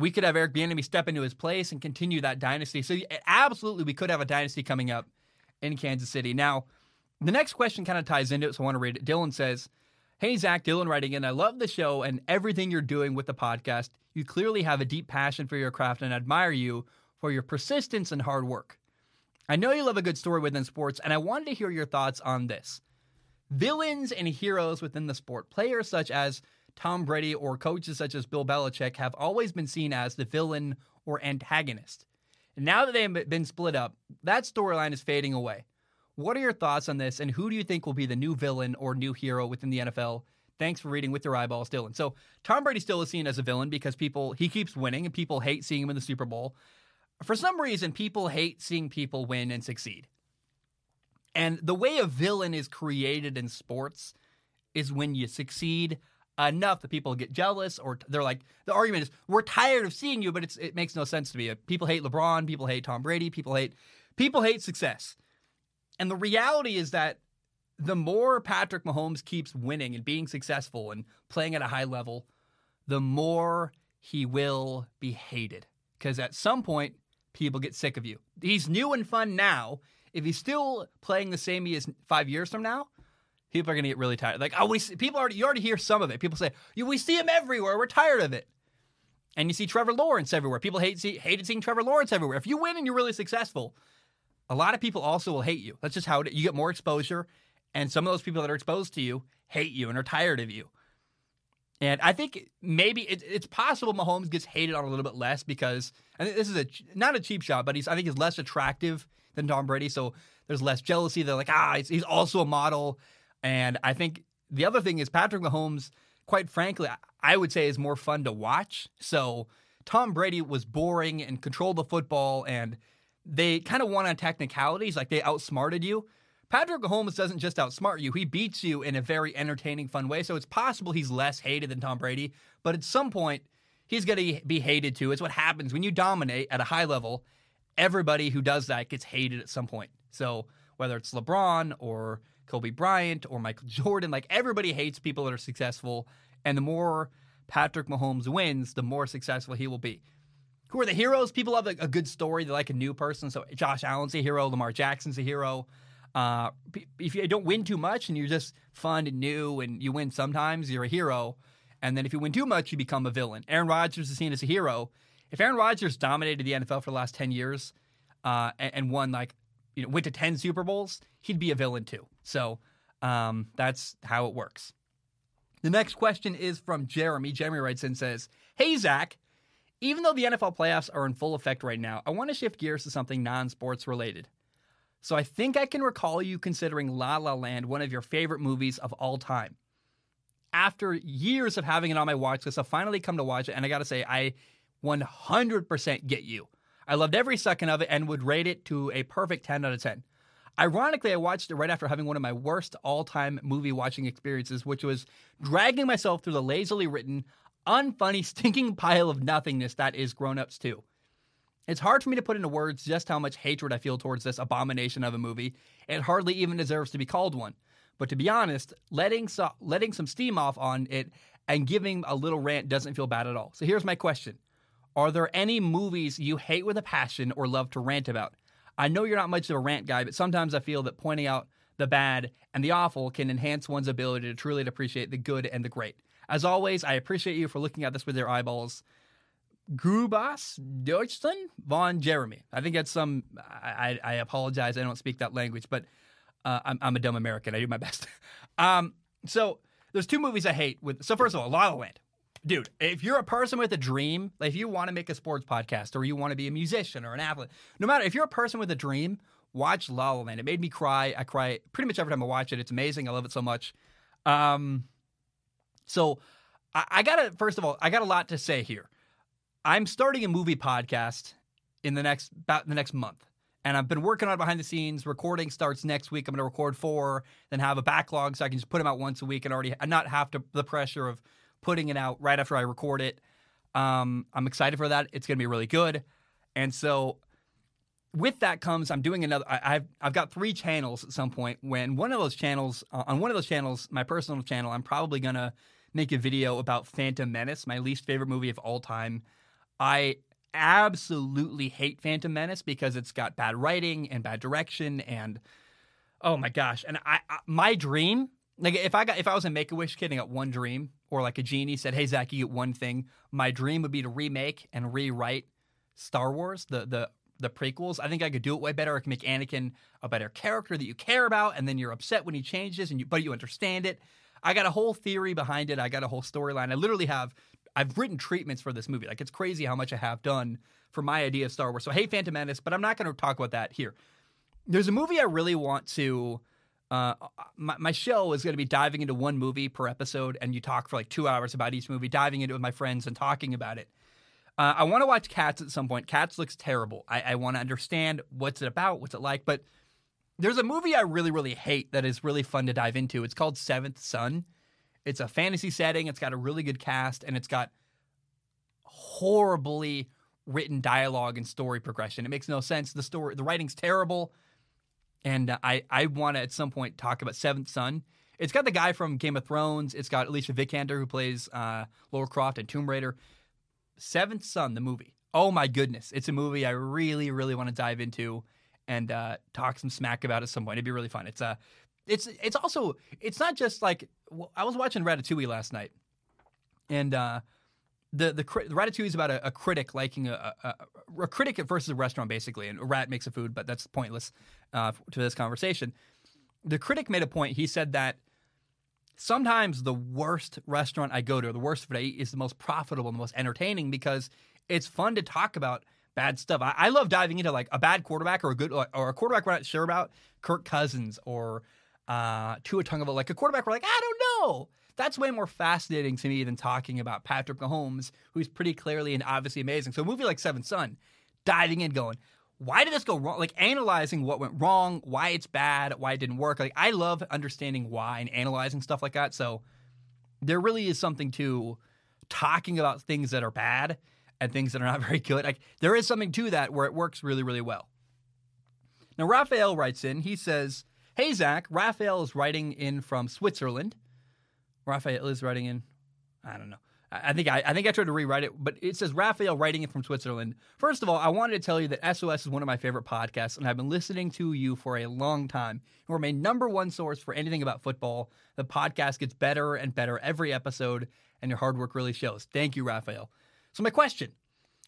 we could have Eric Bieniemy step into his place and continue that dynasty. So absolutely, we could have a dynasty coming up in Kansas City. Now, the next question kind of ties into it, so I want to read it. Dylan says, Hey, Zac, Dylan writing in, I love the show and everything you're doing with the podcast. You clearly have a deep passion for your craft and admire you for your persistence and hard work. I know you love a good story within sports, and I wanted to hear your thoughts on this. Villains and heroes within the sport, players such as Tom Brady or coaches such as Bill Belichick have always been seen as the villain or antagonist. Now that they've been split up, that storyline is fading away. What are your thoughts on this, and who do you think will be the new villain or new hero within the NFL? Thanks for reading with your eyeballs, Dylan. So Tom Brady still is seen as a villain because people he keeps winning and people hate seeing him in the Super Bowl. For some reason, people hate seeing people win and succeed. And the way a villain is created in sports is when you succeed enough that people get jealous or they're like the argument is we're tired of seeing you but it makes no sense to me. People hate lebron people hate tom brady people hate people hate success. And the reality is that the more patrick mahomes keeps winning and being successful and playing at a high level the more he will be hated. Because at some point people get sick of you. He's new and fun now. If he's still playing the same he is five years from now people are going to get really tired. Like, oh, we see, people already you already hear some of it. People say, "We see him everywhere. We're tired of it." And you see Trevor Lawrence everywhere. People hate see, hated seeing Trevor Lawrence everywhere. If you win and you're really successful, a lot of people also will hate you. That's just how it, you get more exposure, and some of those people that are exposed to you hate you and are tired of you. And I think maybe it, it's possible Mahomes gets hated on a little bit less because I think this is a not a cheap shot, but he's I think he's less attractive than Tom Brady, so there's less jealousy. They're like, ah, he's, he's also a model. And I think the other thing is Patrick Mahomes, quite frankly, I would say is more fun to watch. So Tom Brady was boring and controlled the football, and they kind of won on technicalities, like they outsmarted you. Patrick Mahomes doesn't just outsmart you, he beats you in a very entertaining, fun way. So it's possible he's less hated than Tom Brady, but at some point, he's going to be hated too. It's what happens when you dominate at a high level. Everybody who does that gets hated at some point. So whether it's LeBron or Kobe Bryant or Michael [laughs] Jordan. Like everybody hates people that are successful, and the more Patrick Mahomes wins, the more successful he will be. Who are the heroes? People love a, good story. They like a new person. So Josh Allen's a hero. Lamar Jackson's a hero. Uh, if you don't win too much and you're just fun and new and you win sometimes, you're a hero. And then if you win too much, you become a villain. Aaron Rodgers is seen as a hero. If Aaron Rodgers dominated the NFL for the last 10 years uh, and, and won like you know, went to 10 Super Bowls, he'd be a villain too. So um, that's how it works. The next question is from Jeremy. Jeremy writes in says, Hey, Zac, even though the NFL playoffs are in full effect right now, I want to shift gears to something non sports related. So I think I can recall you considering La La Land one of your favorite movies of all time. After years of having it on my watch list, I've finally come to watch it, and I gotta say, I 100% get you. I loved every second of it and would rate it to a perfect 10 out of 10. Ironically, I watched it right after having one of my worst all time movie watching experiences, which was dragging myself through the lazily written, unfunny, [laughs] stinking pile of nothingness that is Grown Ups 2. It's hard for me to put into words just how much hatred I feel towards this abomination of a movie. It hardly even deserves to be called one. But to be honest, letting, so- letting some steam off on it and giving a little rant doesn't feel bad at all. So here's my question Are there any movies you hate with a passion or love to rant about? I know you're not much of a rant guy, but sometimes I feel that pointing out the bad and the awful can enhance one's ability to truly appreciate the good and the great. As always, I appreciate you for looking at this with your eyeballs. Grubas Deutschland von Jeremy. I think that's some. I, I, apologize. I don't speak that language, but uh, I'm, I'm, a dumb American. I do my [laughs] best. um, so there's two movies I hate. With so first of all, La La Land. Dude, if you're a person with a dream, like if you want to make a sports podcast or you want to be a musician or an athlete, no matter if you're a person with a dream, watch La La Land. It made me cry. I cry pretty much every time I watch it. It's amazing. I love it so much. Um, so I, I gotta first of all, I got a lot to say here. I'm starting a movie podcast in the next about the next month. And I've been working on it behind the scenes. Recording starts next week. I'm going to record four, then have a backlog so I can just put them out once a week and already not have to the pressure of putting it out right after I record it. Um, I'm excited for that. It's going to be really good. And so with that comes I'm doing another. I, have I've got three channels at some point. When one of those channels uh, on one of those channels, my personal channel, I'm probably gonna make a video about Phantom Menace, my least favorite movie of all time. I absolutely hate Phantom Menace because it's got bad writing and bad direction and oh my gosh. And I, I my dream, like if I got if I was a Make a Wish kid and got one dream, or like a genie said, "Hey Zac, you get one thing," my dream would be to remake and rewrite Star Wars, the the the prequels. I think I could do it way better. I can make Anakin a better character that you care about, and then you're upset when he changes, and you but you understand it. I got a whole theory behind it. I got a whole storyline. I literally have I've written treatments for this movie. Like it's crazy how much I have done for my idea of Star Wars. So hey, Phantom Menace, but I'm not going to talk about that here. There's a movie I really want to. Uh, my, my show is going to be diving into one movie per episode, and you talk for like two hours about each movie, diving into it with my friends and talking about it. Uh, I want to watch Cats at some point. Cats looks terrible. I, I want to understand what's it about, what's it like. But there's a movie I really, really hate that is really fun to dive into. It's called Seventh Son. It's a fantasy setting. It's got a really good cast, and it's got horribly written dialogue and story progression. It makes no sense. The story, the writing's terrible, and uh, I I want to at some point talk about Seventh Son. It's got the guy from Game of Thrones. It's got Alicia Vikander who plays uh, Croft and Tomb Raider. Seventh Son, the movie. Oh my goodness, it's a movie I really really want to dive into and uh, talk some smack about at some point. It'd be really fun. It's uh, it's it's also it's not just like I was watching Ratatouille last night, and uh, the the, the Ratatouille is about a, a critic liking a, a, a, critic versus a restaurant basically, and a rat makes a food, but that's pointless uh, to this conversation. The critic made a point. He said that sometimes the worst restaurant I go to, the worst food I eat, is the most profitable, and the most entertaining because it's fun to talk about bad stuff. I, I love diving into like a bad quarterback or a good or a quarterback we're not sure about, Kirk Cousins or uh, Tua Tagovailoa, like a quarterback. We're like, I don't know. That's way more fascinating to me than talking about Patrick Mahomes, who's pretty clearly and obviously amazing. So a movie like Seven Son, diving in, going, why did this go wrong? Like analyzing what went wrong, why it's bad, why it didn't work. Like I love understanding why and analyzing stuff like that. So there really is something to talking about things that are bad and things that are not [laughs] very good. Like there is something to that where it works really, really well. Now Raphael writes in, he says, Hey, Zac, Raphael is writing in from Switzerland. Raphael is writing in, I don't know. I think I, I think I tried to rewrite it, but it says Raphael writing it from Switzerland. First of all, I wanted to tell you that SOS is one of my favorite podcasts, and I've been listening to you for a long time. We're my number one source for anything about football. The podcast gets better and better every episode, and your hard work really shows. Thank you, Raphael. So my question: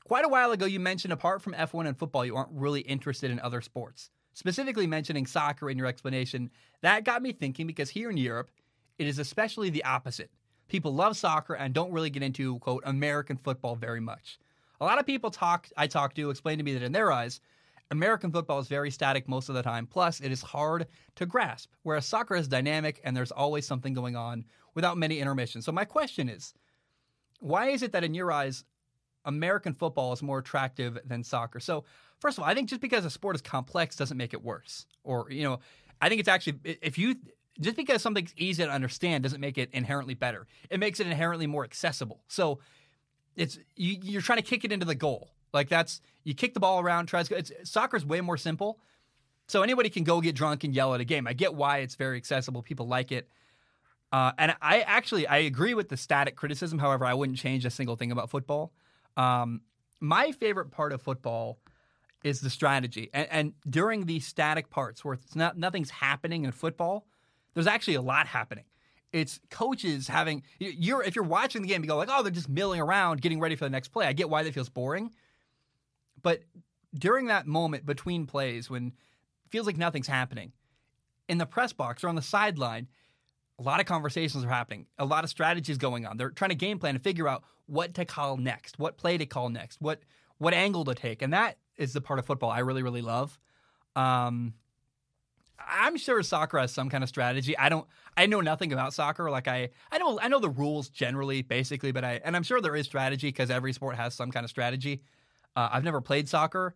Quite a while ago, you mentioned apart from F1 and football, you aren't really interested in other sports specifically mentioning soccer in your explanation, that got me thinking because here in Europe, it is especially the opposite. People love soccer and don't really get into, quote, American football very much. A lot of people talk I talk to explain to me that in their eyes, American football is very static most of the time. Plus, it is hard to grasp, whereas soccer is dynamic and there's always something going on without many intermissions. So, my question is why is it that in your eyes, American football is more attractive than soccer? So, first of all, I think just because a sport is complex doesn't make it worse. Or, you know, I think it's actually, if you, just because something's easy to understand doesn't make it inherently better. It makes it inherently more accessible. So it's, you, you're trying to kick it into the goal. Like that's, you kick the ball around, tries it's, soccer's way more simple. So anybody can go get drunk and yell at a game. I get why it's very accessible. People like it. Uh, and I actually I agree with the static criticism. However, I wouldn't change a single thing about football. Um, my favorite part of football is the strategy. And, and during the static parts where it's not nothing's happening in football, there's actually a lot happening. It's coaches having you're if you're watching the game, you go like, oh, they're just milling around, getting ready for the next play. I get why that feels boring, but during that moment between plays when it feels like nothing's happening, in the press box or on the sideline, a lot of conversations are happening, a lot of strategies going on. They're trying to game plan and figure out what to call next, what play to call next, what what angle to take, and that is the part of football I really really love. Um, I'm sure soccer has some kind of strategy. I don't. I know nothing about soccer. Like I, I know, I know the rules generally, basically, but I, and I'm sure there is strategy because every sport has some kind of strategy. Uh, I've never played soccer.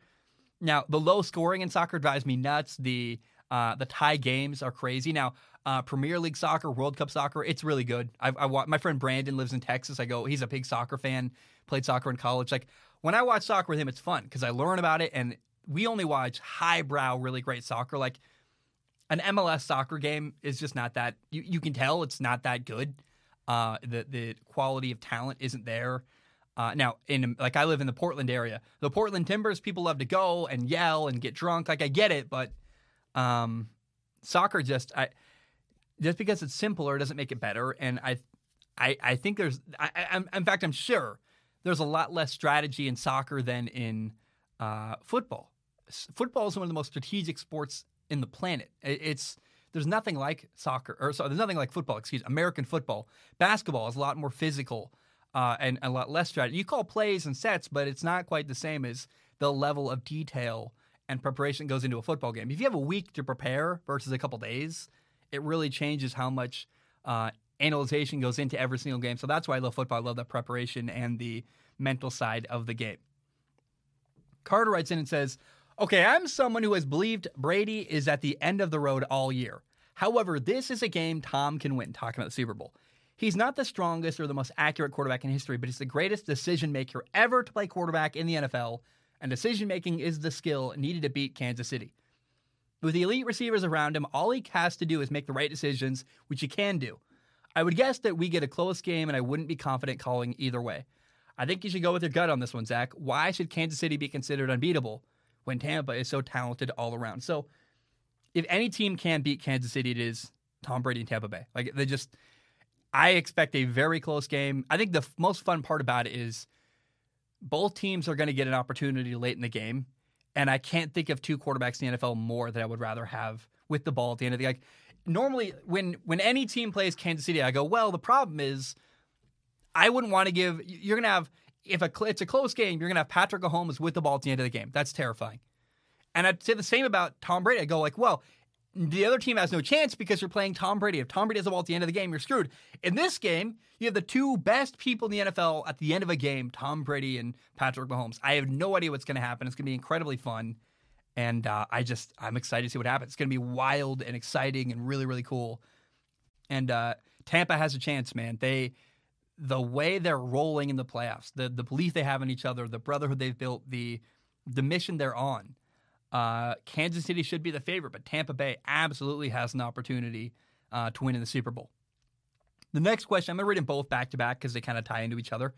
Now, the low scoring in soccer drives me nuts. The uh, the tie games are crazy. Now, uh, Premier League soccer, World Cup soccer, it's really good. I've, I my friend Brandon lives in Texas. I go, he's a big soccer fan. Played soccer in college. Like when I watch soccer with him, it's fun because I learn about it, and we only watch highbrow, really great soccer. Like an MLS soccer game is just not that. You, you can tell it's not that good. Uh, the the quality of talent isn't there. Uh, now, in like I live in the Portland area, the Portland Timbers people love to go and yell and get drunk. Like I get it, but um, soccer just I just because it's simpler doesn't make it better. And I I, I think there's I, I, in fact I'm sure there's a lot less strategy in soccer than in uh, football. Football is one of the most strategic sports in the planet. It's there's nothing like soccer, or sorry, there's nothing like football. Excuse American football. Basketball is a lot more physical uh, and a lot less strategy. You call plays and sets, but it's not quite the same as the level of detail and preparation goes into a football game. If you have a week to prepare versus a couple days, it really changes how much uh, analyzation goes into every single game. So that's why I love football. I love the preparation and the mental side of the game. Carter writes in and says, Okay, I'm someone who has believed Brady is at the end of the road all year. However, this is a game Tom can win, talking about the Super Bowl. He's not the strongest or the most accurate quarterback in history, but he's the greatest decision maker ever to play quarterback in the NFL, and decision making is the skill needed to beat Kansas City. With the elite receivers around him, all he has to do is make the right decisions, which he can do. I would guess that we get a close game, and I wouldn't be confident calling either way. I think you should go with your gut on this one, Zac. Why should Kansas City be considered unbeatable? When Tampa is so talented all around. So if any team can beat Kansas City, it is Tom Brady and Tampa Bay. Like they just, I expect a very close game. I think the f- most fun part about it is both teams are going to get an opportunity late in the game, and I can't think of two quarterbacks in the NFL more that I would rather have with the ball at the end of the like. Normally, when when any team plays Kansas City, I go, well, the problem is, I wouldn't want to give. You're going to have if a, it's a close game, you're going to have Patrick Mahomes with the ball at the end of the game. That's terrifying. And I'd say the same about Tom Brady. I go like, well, the other team has no chance because you're playing Tom Brady. If Tom Brady has the ball at the end of the game, you're screwed. In this game, you have the two best people in the NFL at the end of a game, Tom Brady and Patrick Mahomes. I have no idea what's going to happen. It's going to be incredibly fun. And uh, I just, I'm excited to see what happens. It's going to be wild and exciting and really, really cool. And uh, Tampa has a chance, man. They, the way they're rolling in the playoffs, the the belief they have in each other, the brotherhood they've built, the the mission they're on. Uh, Kansas City should be the favorite, but Tampa Bay absolutely has an opportunity uh, to win in the Super Bowl. The next question, I'm going to read them both back to back because they kind of tie into each other.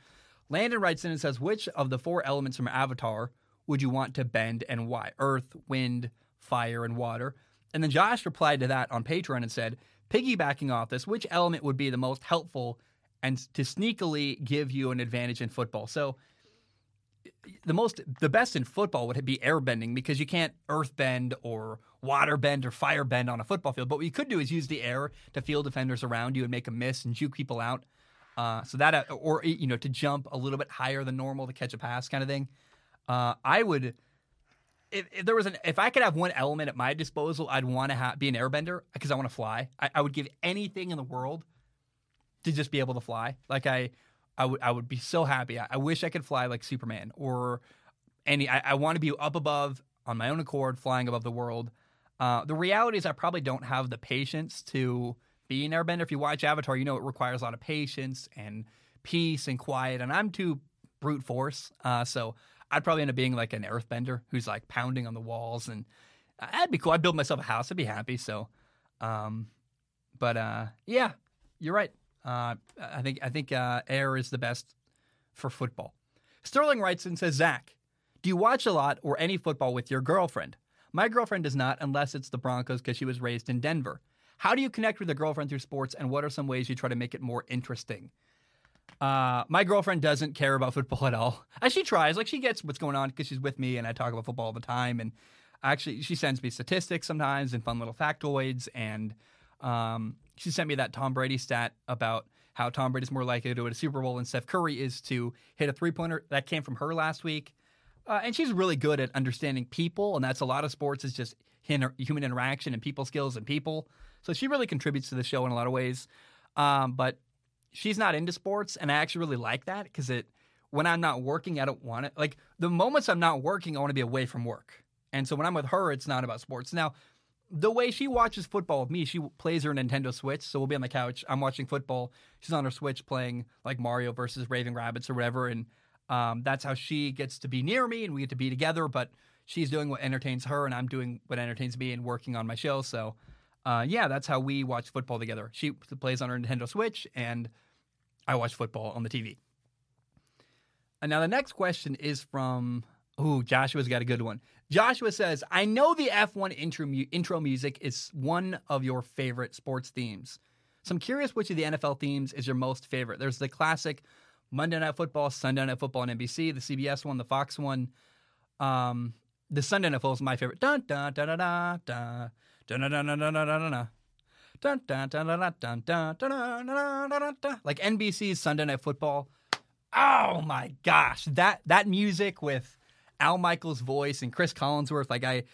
Landon writes in and says, Which of the four elements from Avatar would you want to bend and why? Earth, wind, fire, and water. And then Josh replied to that on Patreon and said, Piggybacking off this, which element would be the most helpful and to sneakily give you an advantage in football. So the most the best in football would be air bending because you can't earth bend or water bend or fire bend on a football field. But what you could do is use the air to field defenders around you and make a miss and juke people out. Uh, so that uh, or you know to jump a little bit higher than normal to catch a pass kind of thing. Uh, I would if, if, there was an if I could have one element at my disposal, I'd want to ha- be an airbender because I want to fly. I, I would give anything in the world to just be able to fly. Like I, I would I would be so happy. I, I wish I could fly like Superman or any. I, I want to be up above on my own accord, flying above the world. Uh, the reality is, I probably don't have the patience to be an airbender. If you watch Avatar, you know it requires a lot of patience and peace and quiet, and I'm too brute force. Uh, so I'd probably end up being like an earthbender who's like pounding on the walls, and that'd be cool. I'd build myself a house. I'd be happy. So, um, but uh, yeah, you're right. Uh, I think I think uh, air is the best for football. Sterling writes and says, Zac, do you watch a lot or any football with your girlfriend? My girlfriend does not, unless it's the Broncos because she was raised in Denver. How do you connect with a girlfriend through sports, and what are some ways you try to make it more interesting? Uh, my girlfriend doesn't care about football at all. As she tries, like she gets what's going on because she's with me and I talk about football all the time. And actually, she sends me statistics sometimes and fun little factoids. And um, she sent me that Tom Brady stat about how Tom Brady's more likely to win a Super Bowl than Steph Curry is to hit a three pointer. That came from her last week. Uh, and she's really good at understanding people, and that's a lot of sports is just human interaction and people skills and people. So she really contributes to the show in a lot of ways. Um, but she's not into sports, and I actually really like that because it when I'm not working, I don't want it. Like the moments I'm not working, I want to be away from work. And so when I'm with her, it's not about sports. Now, the way she watches football with me, she plays her Nintendo Switch. So we'll be on the couch. I'm watching football. She's on her Switch playing like Mario versus Raving Rabbids or whatever. And um, that's how she gets to be near me and we get to be together. But she's doing what entertains her and I'm doing what entertains me and working on my show. So uh, yeah, that's how we watch football together. She plays on her Nintendo Switch and I watch football on the TV. And now the next question is from Ooh, Joshua's got a good one. Joshua says, I know the F1 intro, mu- intro music is one of your favorite sports themes. So I'm curious which of the NFL themes is your most favorite. There's the classic Monday Night Football, Sunday Night Football on NBC, the CBS one, the Fox one. Um, the Sunday Night Football is my favorite. Dun dun dun dun dun dun dun dun dun dun dun dun dun. Dun, dun, dun, dun, dun, dun, dun, dun, dun, dun, dun. Like NBC's Sunday Night Football. Oh my gosh, that that music with Al Michaels' voice and Chris Collinsworth, like I,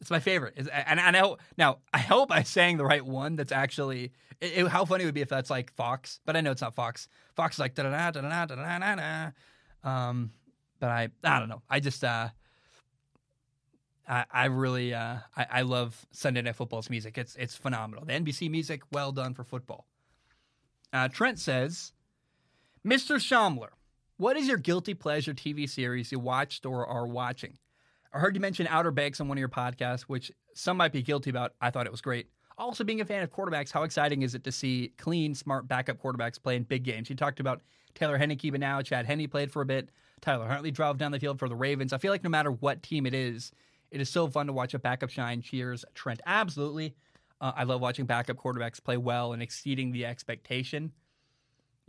it's my favorite. It's, and I know now. I hope I sang the right one. That's actually it, it, how funny it would be if that's like Fox, but I know it's not Fox. Fox is like da da da da da da da da. Um, but I I don't know. I just uh. I, I really uh, I, I love Sunday Night Football's music. It's it's phenomenal. The NBC music, well done for football. Uh, Trent says, Mr. Shomler, what is your guilty pleasure TV series you watched or are watching? I heard you mention Outer Banks on one of your podcasts, which some might be guilty about. I thought it was great. Also, being a fan of quarterbacks, how exciting is it to see clean, smart backup quarterbacks play in big games? You talked about Taylor Heinicke, but now Chad Henne played for a bit. Tyler Huntley drove down the field for the Ravens. I feel like no matter what team it is, it is so fun to watch a backup shine. Cheers, Trent. Absolutely. Uh, I love watching backup quarterbacks play well and exceeding the expectation.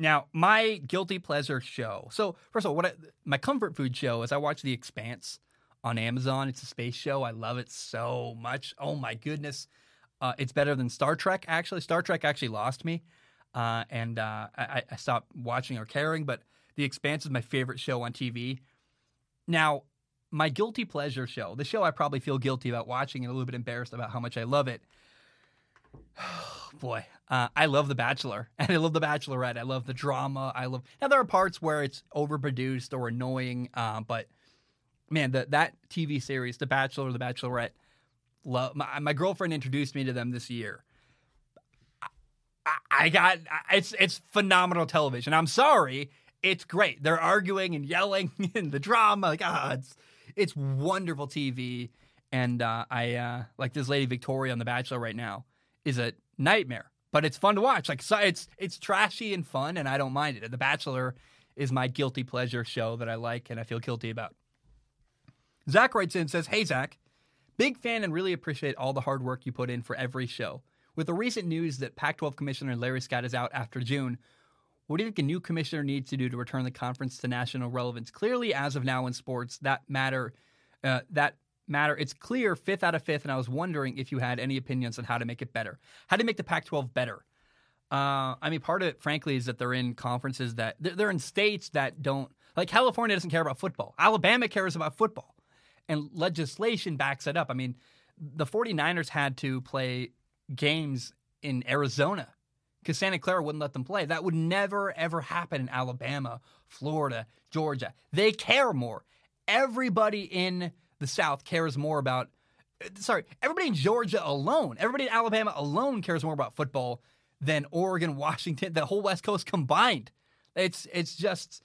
Now, my guilty pleasure show. So, first of all, what I, my comfort food show is I watch The Expanse on Amazon. It's a space show. I love it so much. Oh my goodness, uh, it's better than Star Trek. Actually, Star Trek actually lost me, uh, and uh, I, I, stopped watching or caring. But The Expanse is my favorite show on TV. Now, my guilty pleasure show, the show I probably feel guilty about watching and a little bit embarrassed about how much I love it. [sighs] boy, uh, I love The Bachelor [laughs] and I love The Bachelorette. I love the drama. I love now there are parts where it's overproduced or annoying, uh, but man, that that TV series, The Bachelor, The Bachelorette, love. My, my girlfriend introduced me to them this year. I, I got it's it's phenomenal television. I'm sorry, it's great. They're arguing and yelling [laughs] and the drama, like ah, it's it's wonderful TV. And uh, I uh, like this lady Victoria on The Bachelor right now is a nightmare, but it's fun to watch. Like so it's it's trashy and fun, and I don't mind it. The Bachelor is my guilty pleasure show that I like and I feel guilty about. Zach writes in and says, "Hey Zac, big fan and really appreciate all the hard work you put in for every show. With the recent news that Pac-12 Commissioner Larry Scott is out after June." What do you think a new commissioner needs to do to return the conference to national relevance? Clearly, as of now in sports, that matter uh, that matter. It's clear fifth out of fifth, and I was wondering if you had any opinions on how to make it better, how to make the Pac-12 better. Uh, I mean, part of it, frankly, is that they're in conferences that they're in states that don't like California doesn't care about football. Alabama cares about football, and legislation backs it up. I mean, the 49ers had to play games in Arizona because Santa Clara wouldn't let them play. That would never, ever happen in Alabama, Florida, Georgia. They care more. Everybody in the South cares more about. Uh, sorry, everybody in Georgia alone, everybody in Alabama alone cares more about football than Oregon, [laughs] Washington, the whole West Coast combined. It's it's just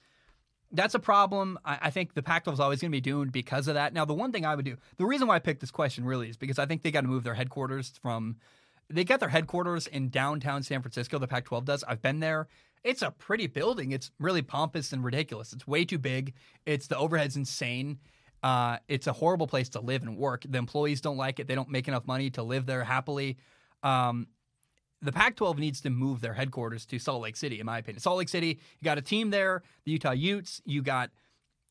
that's a problem. I, I think the Pac-12 is always going to be doomed because of that. Now, the one thing I would do, the reason why I picked this question really is because I think they got to move their headquarters from. They got their headquarters in downtown San Francisco. The Pac-12 does. I've been there. it's a pretty building. It's really pompous and ridiculous. It's way too big. It's the overhead's insane. Uh, it's a horrible place to live and work. The employees don't like it. They don't make enough money to live there happily. Um, the Pac 12 needs to move their headquarters to Salt Lake City, in my opinion. Salt Lake City, you got a team there, the Utah Utes. You got,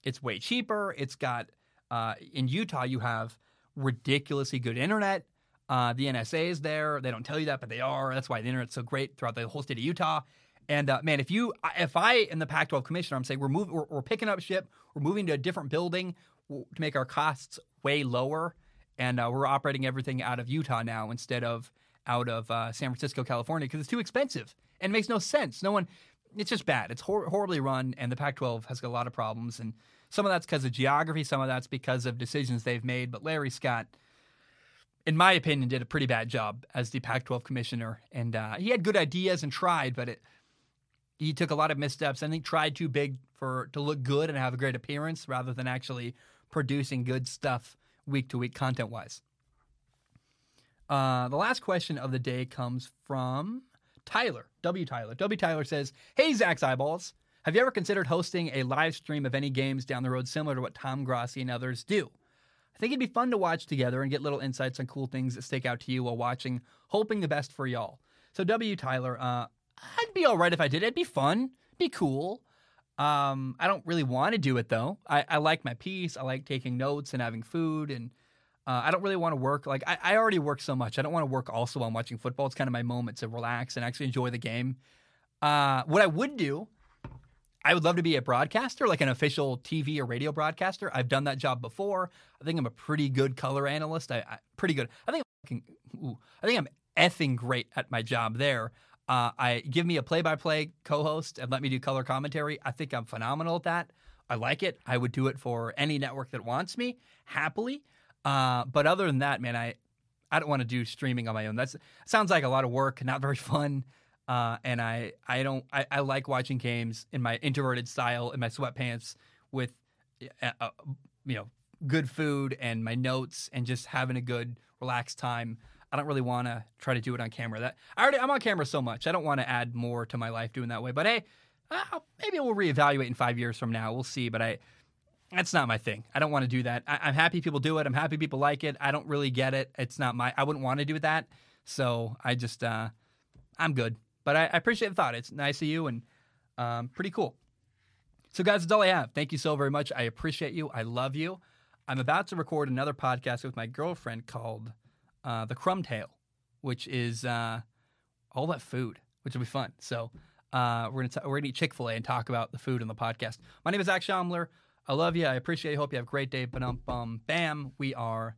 it's way cheaper. It's got, uh, in Utah, you have ridiculously good internet. Uh, the NSA is there. They don't tell you that, but they are. That's why the internet's so great throughout the whole state of Utah. And uh, man, if you, if I am the Pac-12 commissioner, I'm saying we're moving, we're, we're, picking up ship, we're moving to a different building to make our costs way lower, and uh, we're operating everything out of Utah now instead of out of uh, San Francisco, California, because it's too expensive and it makes no sense. No one, it's just bad. It's hor- horribly run, and the Pac-12 has got a lot of problems, and some of that's because of geography, some of that's because of decisions they've made. But Larry Scott in my opinion, did a pretty bad job as the Pac-12 commissioner, and uh, he had good ideas and tried, but it, he took a lot of missteps. I think tried too big for to look good and have a great appearance rather than actually producing good stuff week to week content wise. Uh, the last question of the day comes from Tyler W. Tyler W. Tyler says, "Hey Zac's eyeballs, have you ever considered hosting a live stream of any games down the road similar to what Tom Grossi and others do?" I think it'd be fun to watch together and get little insights on cool things that stick out to you while watching, hoping the best for y'all. So, W. Tyler, uh, I'd be all right if I did. It'd be fun, be cool. Um, I don't really want to do it though. I, I, like my piece. I like taking notes and having food, and uh, I don't really want to work. Like I, I already work so much. I don't want to work also while I'm watching football. It's kind of my moment to relax and actually enjoy the game. Uh, what I would do I would love to be a broadcaster, like an official TV or radio broadcaster. I've done that job before. I think I'm a pretty good color analyst. I, I pretty good. I think I'm, ooh, I think I'm effing great at my job there. Uh, I give me a play-by-play co-host and let me do color commentary. I think I'm phenomenal at that. I like it. I would do it for any network that wants me happily. Uh, but other than that, man, I I don't want to do streaming on my own. That sounds like a lot of work, not very [laughs] fun. Uh, and I, I don't, I, I, like watching games in my introverted style in my sweatpants with, uh, uh, you know, good food and my notes and just having a good relaxed time. I don't really want to try to do it on camera. That I already, I'm on camera so much. I don't want to add more to my life doing that way. But hey, maybe we'll reevaluate in five years from now. We'll see. But I, that's not my thing. I don't want to do that. I, am happy people do it. I'm happy people like it. I don't really get it. It's not my. I wouldn't want to do that. So I just, uh, I'm good. But I, I appreciate the thought. It's nice of you and um, pretty cool. So, guys, that's all I have. Thank you so very much. I appreciate you. I love you. I'm about to record another podcast with my girlfriend called uh, The Crumb tail, which is uh, all that food, which will be fun. So, uh, we're gonna we're gonna eat Chick Fil A and talk about the food in the podcast. My name is Zac Shomler. I love you. I appreciate you. Hope you have a great day. But um, bam, we are